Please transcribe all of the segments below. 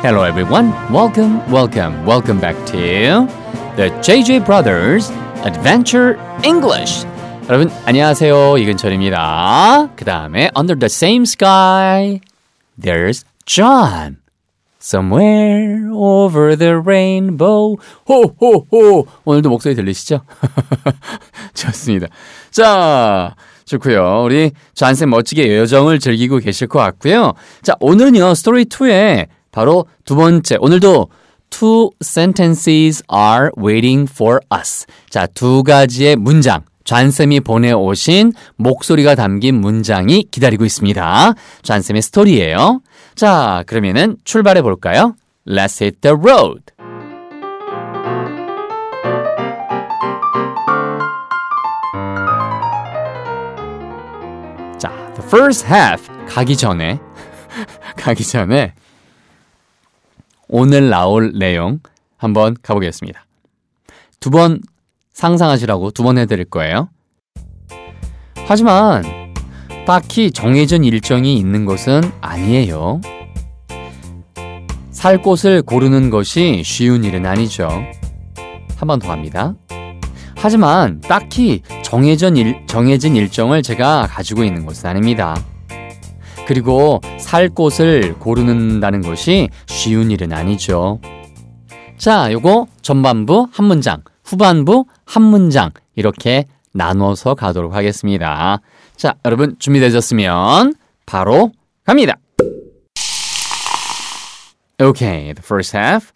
Hello everyone. Welcome, welcome, welcome back to the JJ Brothers Adventure English. 여러분 안녕하세요. 이근철입니다. 그 다음에 Under the Same Sky, there's John. Somewhere over the rainbow. 호호호. 오늘도 목소리 들리시죠? 좋습니다. 자, 좋고요. 우리 존쌤 멋지게 여정을 즐기고 계실 것 같고요. 자, 오늘은요. 스토리 2에 바로 두 번째. 오늘도 two sentences are waiting for us. 자, 두 가지의 문장. 존쌤이 보내오신 목소리가 담긴 문장이 기다리고 있습니다. 존쌤의 스토리예요. 자, 그러면은 출발해 볼까요? Let's hit the road. 자, the first half 가기 전에 가기 전에 오늘 나올 내용 한번 가보겠습니다. 두 번 상상하시라고 두 번 해드릴 거예요. 하지만 딱히 정해진 일정이 있는 것은 아니에요. 살 곳을 고르는 것이 쉬운 일은 아니죠. 한 번 더 합니다. 하지만 딱히 정해진, 일, 정해진 일정을 제가 가지고 있는 것은 아닙니다. 그리고 살 곳을 고르는다는 것이 쉬운 일은 아니죠. 자, 요거 전반부 한 문장, 후반부 한 문장 이렇게 나눠서 가도록 하겠습니다. 자, 여러분 준비되셨으면 바로 갑니다. Okay, the first half.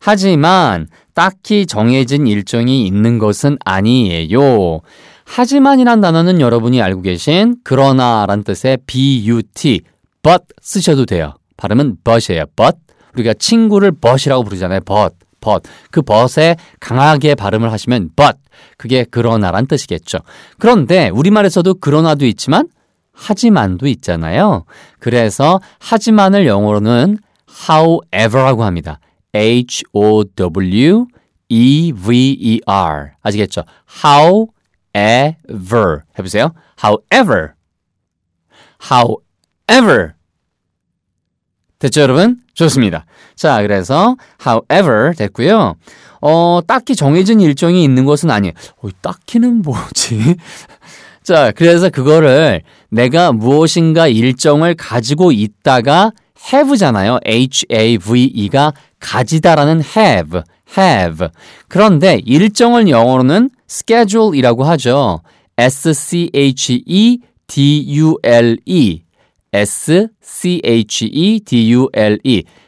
하지만 딱히 정해진 일정이 있는 것은 아니에요. 하지만이란 단어는 여러분이 알고 계신 그러나란 뜻의 but, but 쓰셔도 돼요. 발음은 but이에요. but. 우리가 친구를 but이라고 부르잖아요. but, but. 그 but에 강하게 발음을 하시면 but. 그게 그러나란 뜻이겠죠. 그런데 우리말에서도 그러나도 있지만 하지만도 있잖아요. 그래서 하지만을 영어로는 however라고 합니다. H-O-W E-V-E-R. 아시겠죠? However. 해보세요. however. however. 됐죠, 여러분? 좋습니다. 자, 그래서 however 됐고요. 어, 딱히 정해진 일정이 있는 것은 아니에요. 어, 딱히는 뭐지? 자, 그래서 그거를 내가 무엇인가 일정을 가지고 있다가 have잖아요. H-A-V-E가 가지다라는 have, have. 그런데 일정을 영어로는 schedule이라고 하죠. S-C-H-E-D-U-L-E. S-C-H-E-D-U-L-E.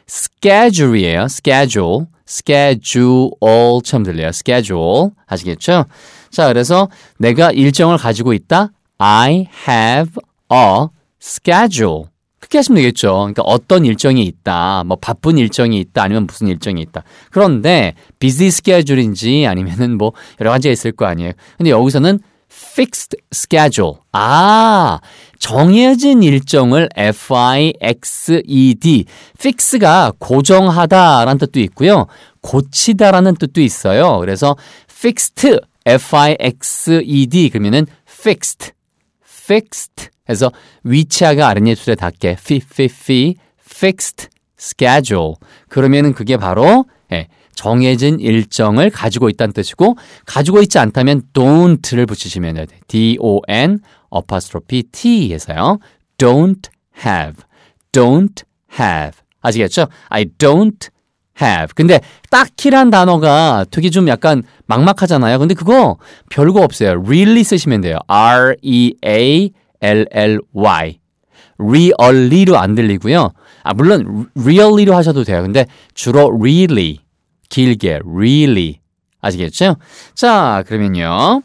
schedule이에요. schedule. schedule처럼 들려요. schedule. 아시겠죠? 자, 그래서 내가 일정을 가지고 있다. I have a schedule. 그렇게 하시면 되겠죠. 그러니까 어떤 일정이 있다, 뭐 바쁜 일정이 있다, 아니면 무슨 일정이 있다. 그런데 busy schedule인지 아니면은 뭐 여러 가지가 있을 거 아니에요. 근데 여기서는 fixed schedule. 아, 정해진 일정을 F-I-X-E-D. fix가 고정하다라는 뜻도 있고요. 고치다라는 뜻도 있어요. 그래서 fixed, F-I-X-E-D 그러면은 fixed, fixed 해서 위치하가 아랫예술에 닿게 fi, fi, fi, fixed schedule. 그러면은 그게 바로 예, 정해진 일정을 가지고 있다는 뜻이고 가지고 있지 않다면 don't를 붙이시면 돼요. D-O-N apostrophe T에서요. don't have, don't have. 아시겠죠? I don't have. 근데 딱히란 단어가 되게 좀 약간 막막하잖아요. 근데 그거 별거 없어요. really 쓰시면 돼요. R-E-A L-L-Y. Really로 안 들리고요. 아, 물론 really로 하셔도 돼요. 근데 주로 really. 길게 really. 아시겠죠? 자, 그러면요.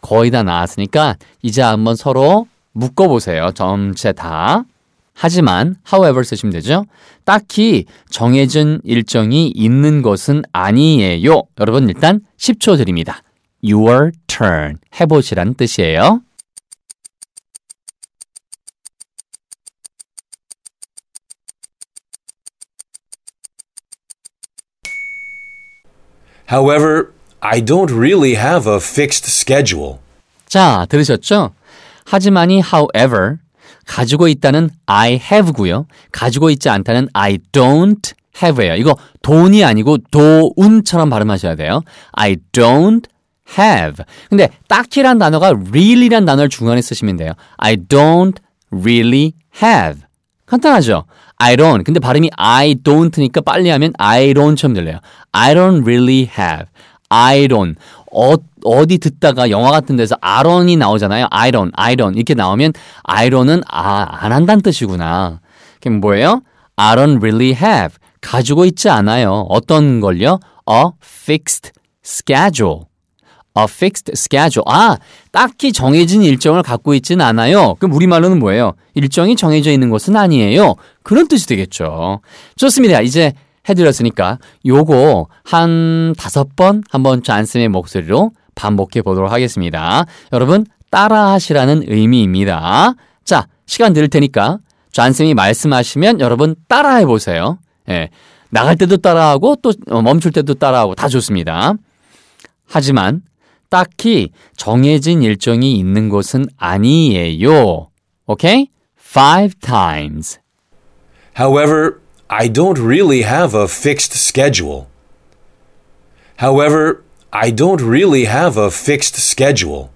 거의 다 나왔으니까 이제 한번 서로 묶어보세요. 전체 다. 하지만 however 쓰시면 되죠. 딱히 정해진 일정이 있는 것은 아니에요. 여러분 일단 10초 드립니다. Your turn 해보시란 뜻이에요. However, I don't really have a fixed schedule. 자, 들으셨죠? 하지만 이 however 가지고 있다는 I have고요. 가지고 있지 않다는 I don't have예요. 이거 돈이 아니고 도운처럼 발음하셔야 돼요. I don't have. 근데 딱히란 단어가 really란 단어를 중간에 쓰시면 돼요. I don't really have. 간단하죠? I don't. 근데 발음이 I don't니까 빨리 하면 I don't처럼 들려요. I don't really have. I don't. 어, 어디 듣다가 영화 같은 데서 don't이 나오잖아요. I don't, I don't. 이렇게 나오면 I don't은 아, 안 한다는 뜻이구나. 그럼 뭐예요? I don't really have. 가지고 있지 않아요. 어떤 걸요? A fixed schedule. A fixed schedule. 아, 딱히 정해진 일정을 갖고 있진 않아요. 그럼 우리말로는 뭐예요? 일정이 정해져 있는 것은 아니에요. 그런 뜻이 되겠죠. 좋습니다. 이제 해드렸으니까 요거 한 다섯 번 한번 잔슨의 목소리로 반복해 보도록 하겠습니다. 여러분 따라 하시라는 의미입니다. 자, 시간 드릴 테니까 잔슨이 말씀하시면 여러분 따라 해 보세요. 예. 나갈 때도 따라하고 또 멈출 때도 따라하고 다 좋습니다. 하지만 딱히 정해진 일정이 있는 곳은 아니에요. 오케이? Five times. However, I don't really have a fixed schedule. However, I don't really have a fixed schedule.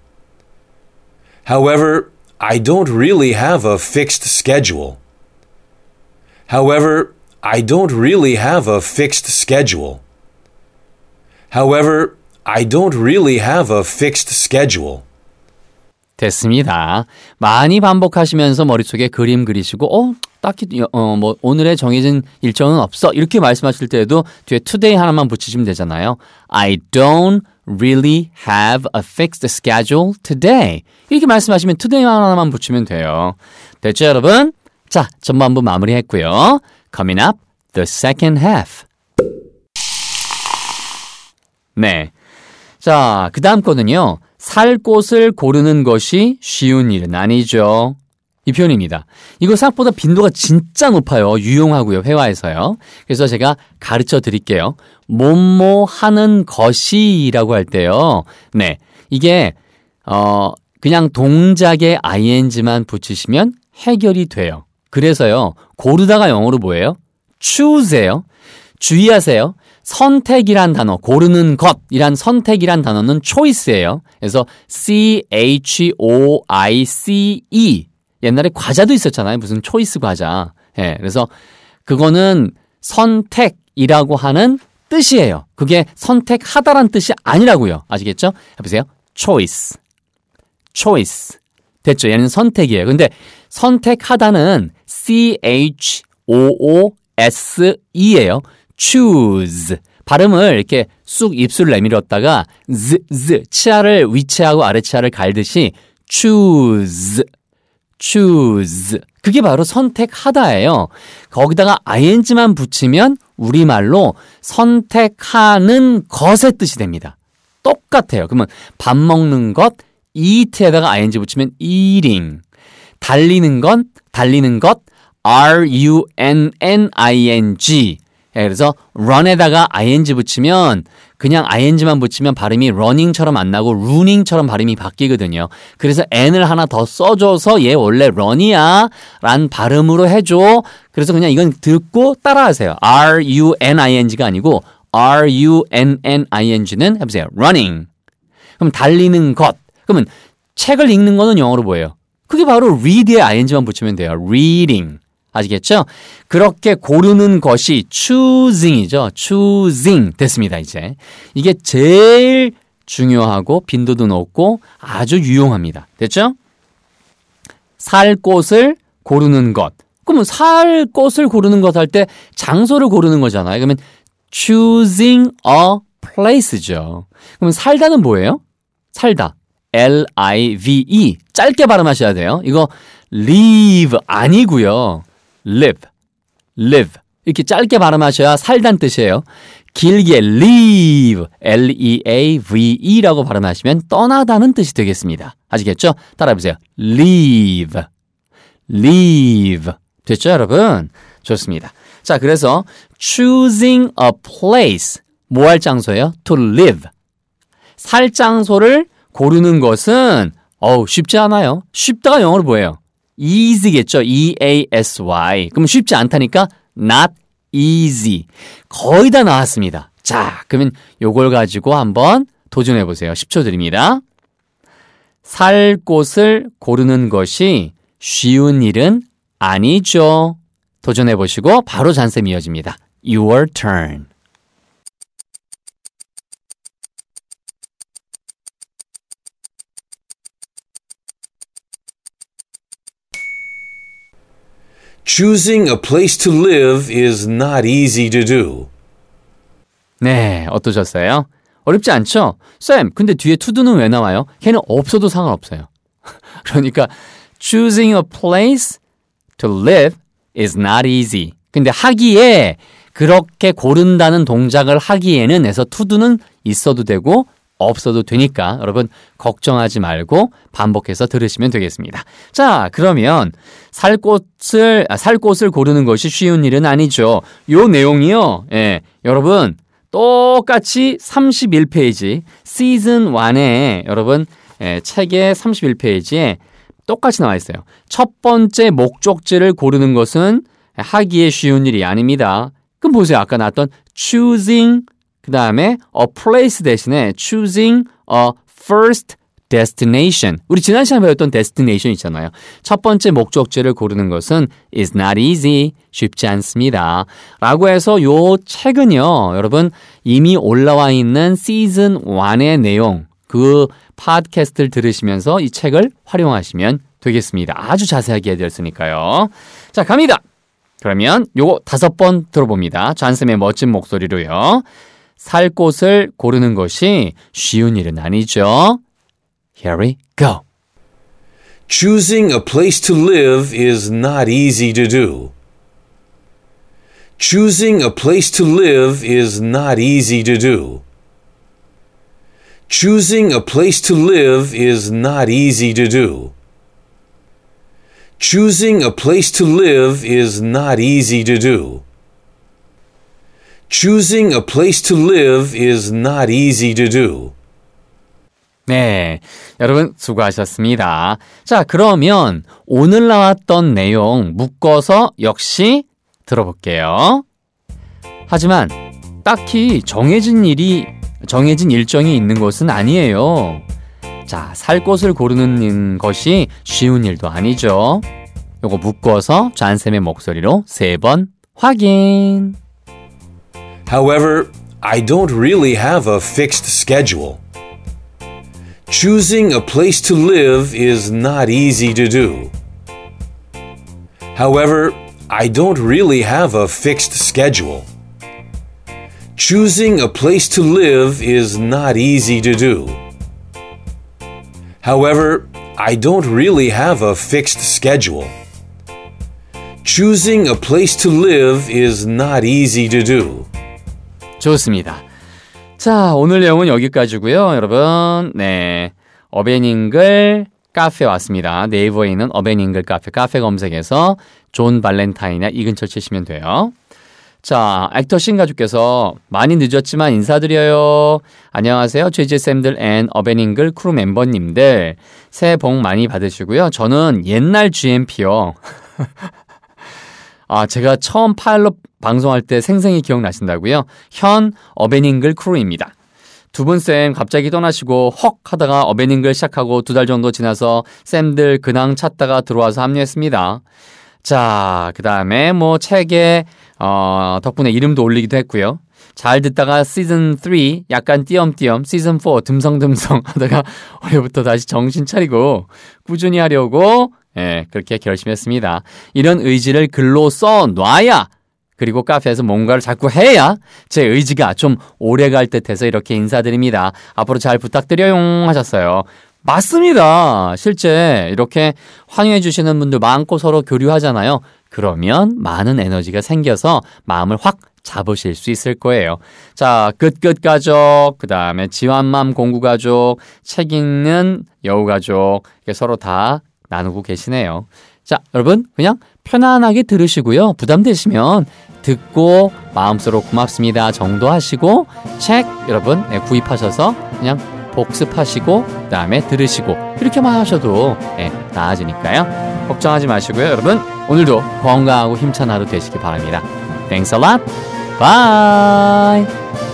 However, I don't really have a fixed schedule. However, I don't really have a fixed schedule. However, I don't really have a fixed schedule. 됐습니다. 많이 반복하시면서 머릿속에 그림 그리시고, 어, 딱히, 어, 뭐, 오늘의 정해진 일정은 없어. 이렇게 말씀하실 때도 뒤에 today 하나만 붙이시면 되잖아요. I don't really have a fixed schedule today. 이렇게 말씀하시면 today 하나만 붙이면 돼요. 됐죠, 여러분? 자, 전반부 마무리 했고요. Coming up, the second half. 네. 자, 그 다음 거는요. 살 곳을 고르는 것이 쉬운 일은 아니죠. 이 표현입니다. 이거 생각보다 빈도가 진짜 높아요. 유용하고요. 회화에서요. 그래서 제가 가르쳐 드릴게요. 뭐뭐 하는 것이라고 할 때요. 네. 이게, 어, 그냥 동작에 ing만 붙이시면 해결이 돼요. 그래서요. 고르다가 영어로 뭐예요? choose예요. 주의하세요. 선택이란 단어, 고르는 것이란 선택이란 단어는 choice예요. 그래서 C-H-O-I-C-E. 옛날에 과자도 있었잖아요. 무슨 초이스 과자. 예, 그래서 그거는 선택이라고 하는 뜻이에요. 그게 선택하다란 뜻이 아니라고요. 아시겠죠? 해보세요. choice. choice. 됐죠? 얘는 선택이에요. 근데 선택하다는 C-H-O-O-S-E예요. Choose. 발음을 이렇게 쑥 입술을 내밀었다가 z, z, 치아를 위치하고 아래치아를 갈듯이 choose. choose. 그게 바로 선택하다예요. 거기다가 ing만 붙이면 우리말로 선택하는 것의 뜻이 됩니다. 똑같아요. 그러면 밥 먹는 것, eat에다가 ing 붙이면 eating. 달리는 건, 달리는 것, r-u-n-n-i-n-g. 예, 그래서 run에다가 ing 붙이면 그냥 ing만 붙이면 발음이 running처럼 안 나고 running처럼 발음이 바뀌거든요. 그래서 n을 하나 더 써줘서 얘 원래 run이야 란 발음으로 해줘. 그래서 그냥 이건 듣고 따라하세요. r-u-n-i-n-g가 아니고 r-u-n-n-i-n-g는 해보세요. running. 그럼 달리는 것. 그러면 책을 읽는 거는 영어로 뭐예요? 그게 바로 read에 ing만 붙이면 돼요. reading. 아시겠죠? 그렇게 고르는 것이 choosing이죠. choosing 됐습니다, 이제. 이게 제일 중요하고 빈도도 높고 아주 유용합니다. 됐죠? 살 곳을 고르는 것. 그러면 살 곳을 고르는 것 할 때 장소를 고르는 거잖아요. 그러면 choosing a place죠. 그러면 살다는 뭐예요? 살다. L-I-V-E. 짧게 발음하셔야 돼요. 이거 live 아니고요. Live, live. 이렇게 짧게 발음하셔야 살단 뜻이에요. 길게 leave, L-E-A-V-E라고 발음하시면 떠나다는 뜻이 되겠습니다. 아시겠죠? 따라해보세요. leave, leave. 됐죠, 여러분? 좋습니다. 자, 그래서 choosing a place. 뭐 할 장소예요? to live. 살 장소를 고르는 것은 어우 쉽지 않아요. 쉽다가 영어로 뭐예요? Easy겠죠. E-A-S-Y. 그럼 쉽지 않다니까 not easy. 거의 다 나왔습니다. 자, 그러면 요걸 가지고 한번 도전해 보세요. 10초 드립니다. 살 곳을 고르는 것이 쉬운 일은 아니죠. 도전해 보시고 바로 잔셈 이어집니다. Your turn. Choosing a place to live is not easy to do. 네, 어떠셨어요? 어렵지 않죠? 쌤, 근데 뒤에 투두는 왜 나와요? 걔는 없어도 상관없어요. 그러니까 choosing a place to live is not easy. 근데 하기에 그렇게 고른다는 동작을 하기에는 해서 투두는 있어도 되고 없어도 되니까 여러분 걱정하지 말고 반복해서 들으시면 되겠습니다. 자, 그러면 살 곳을 아, 살 곳을 고르는 것이 쉬운 일은 아니죠. 요 내용이요. 예. 여러분 똑같이 31페이지 시즌 1에 여러분 예, 책의 31페이지에 똑같이 나와 있어요. 첫 번째 목적지를 고르는 것은 하기에 쉬운 일이 아닙니다. 그럼 보세요. 아까 나왔던 choosing 그 다음에 a place 대신에 choosing a first destination. 우리 지난 시간에 배웠던 destination 있잖아요. 첫 번째 목적지를 고르는 것은 is not easy. 쉽지 않습니다. 라고 해서 요 책은요, 여러분, 이미 올라와 있는 시즌 1의 내용, 그 팟캐스트를 들으시면서 이 책을 활용하시면 되겠습니다. 아주 자세하게 해드렸으니까요. 자, 갑니다. 그러면 요거 다섯 번 들어봅니다. 잔쌤의 멋진 목소리로요. 살 곳을 고르는 것이 쉬운 일은 아니죠. Here we go. Choosing a place to live is not easy to do. Choosing a place to live is not easy to do. Choosing a place to live is not easy to do. Choosing a place to live is not easy to do. Choosing a place to live is not easy to do. 네. 여러분, 수고하셨습니다. 자, 그러면 오늘 나왔던 내용 묶어서 역시 들어볼게요. 하지만 딱히 정해진 일이, 정해진 일정이 있는 것은 아니에요. 자, 살 곳을 고르는 것이 쉬운 일도 아니죠. 요거 묶어서 잔쌤의 목소리로 세 번 확인. However, I don't really have a fixed schedule. Choosing a place to live is not easy to do. However, I don't really have a fixed schedule. Choosing a place to live is not easy to do. However, I don't really have a fixed schedule. Choosing a place to live is not easy to do. 좋습니다. 자, 오늘 내용은 여기까지고요. 여러분, 네. 어벤잉글 카페 왔습니다. 네이버에 있는 어벤잉글 카페, 카페 검색해서 존 발렌타인이나 이 근처 치시면 돼요. 자, 액터 신 가족께서 많이 늦었지만 인사드려요. 안녕하세요. 제제쌤들 and 어벤잉글 crew 멤버님들. 새해 복 많이 받으시고요. 저는 옛날 GMP요. 아, 제가 처음 파일럿 방송할 때 생생히 기억나신다고요? 현 어베닝글 크루입니다. 두 분 쌤 갑자기 떠나시고 헉 하다가 어베닝글 시작하고 두 달 정도 지나서 쌤들 근황 찾다가 들어와서 합류했습니다. 자, 그 다음에 뭐 책에, 어, 덕분에 이름도 올리기도 했고요. 잘 듣다가 시즌 3 약간 띄엄띄엄 시즌 4 듬성듬성 하다가 올해부터 다시 정신 차리고 꾸준히 하려고 예, 그렇게 결심했습니다. 이런 의지를 글로 써 놔야 그리고 카페에서 뭔가를 자꾸 해야 제 의지가 좀 오래 갈 듯해서 이렇게 인사드립니다. 앞으로 잘 부탁드려요 하셨어요. 맞습니다. 실제 이렇게 환영해 주시는 분들 많고 서로 교류하잖아요. 그러면 많은 에너지가 생겨서 마음을 확 잡으실 수 있을 거예요. 자, 끝끝 가족, 그 다음에 지환맘 공구 가족, 책 읽는 여우 가족, 서로 다 나누고 계시네요. 자, 여러분, 그냥 편안하게 들으시고요. 부담되시면 듣고 마음속으로 고맙습니다 정도 하시고 책 여러분 네, 구입하셔서 그냥 복습하시고 그 다음에 들으시고 이렇게만 하셔도 네, 나아지니까요. 걱정하지 마시고요. 여러분 오늘도 건강하고 힘찬 하루 되시기 바랍니다. Thanks a lot. Bye.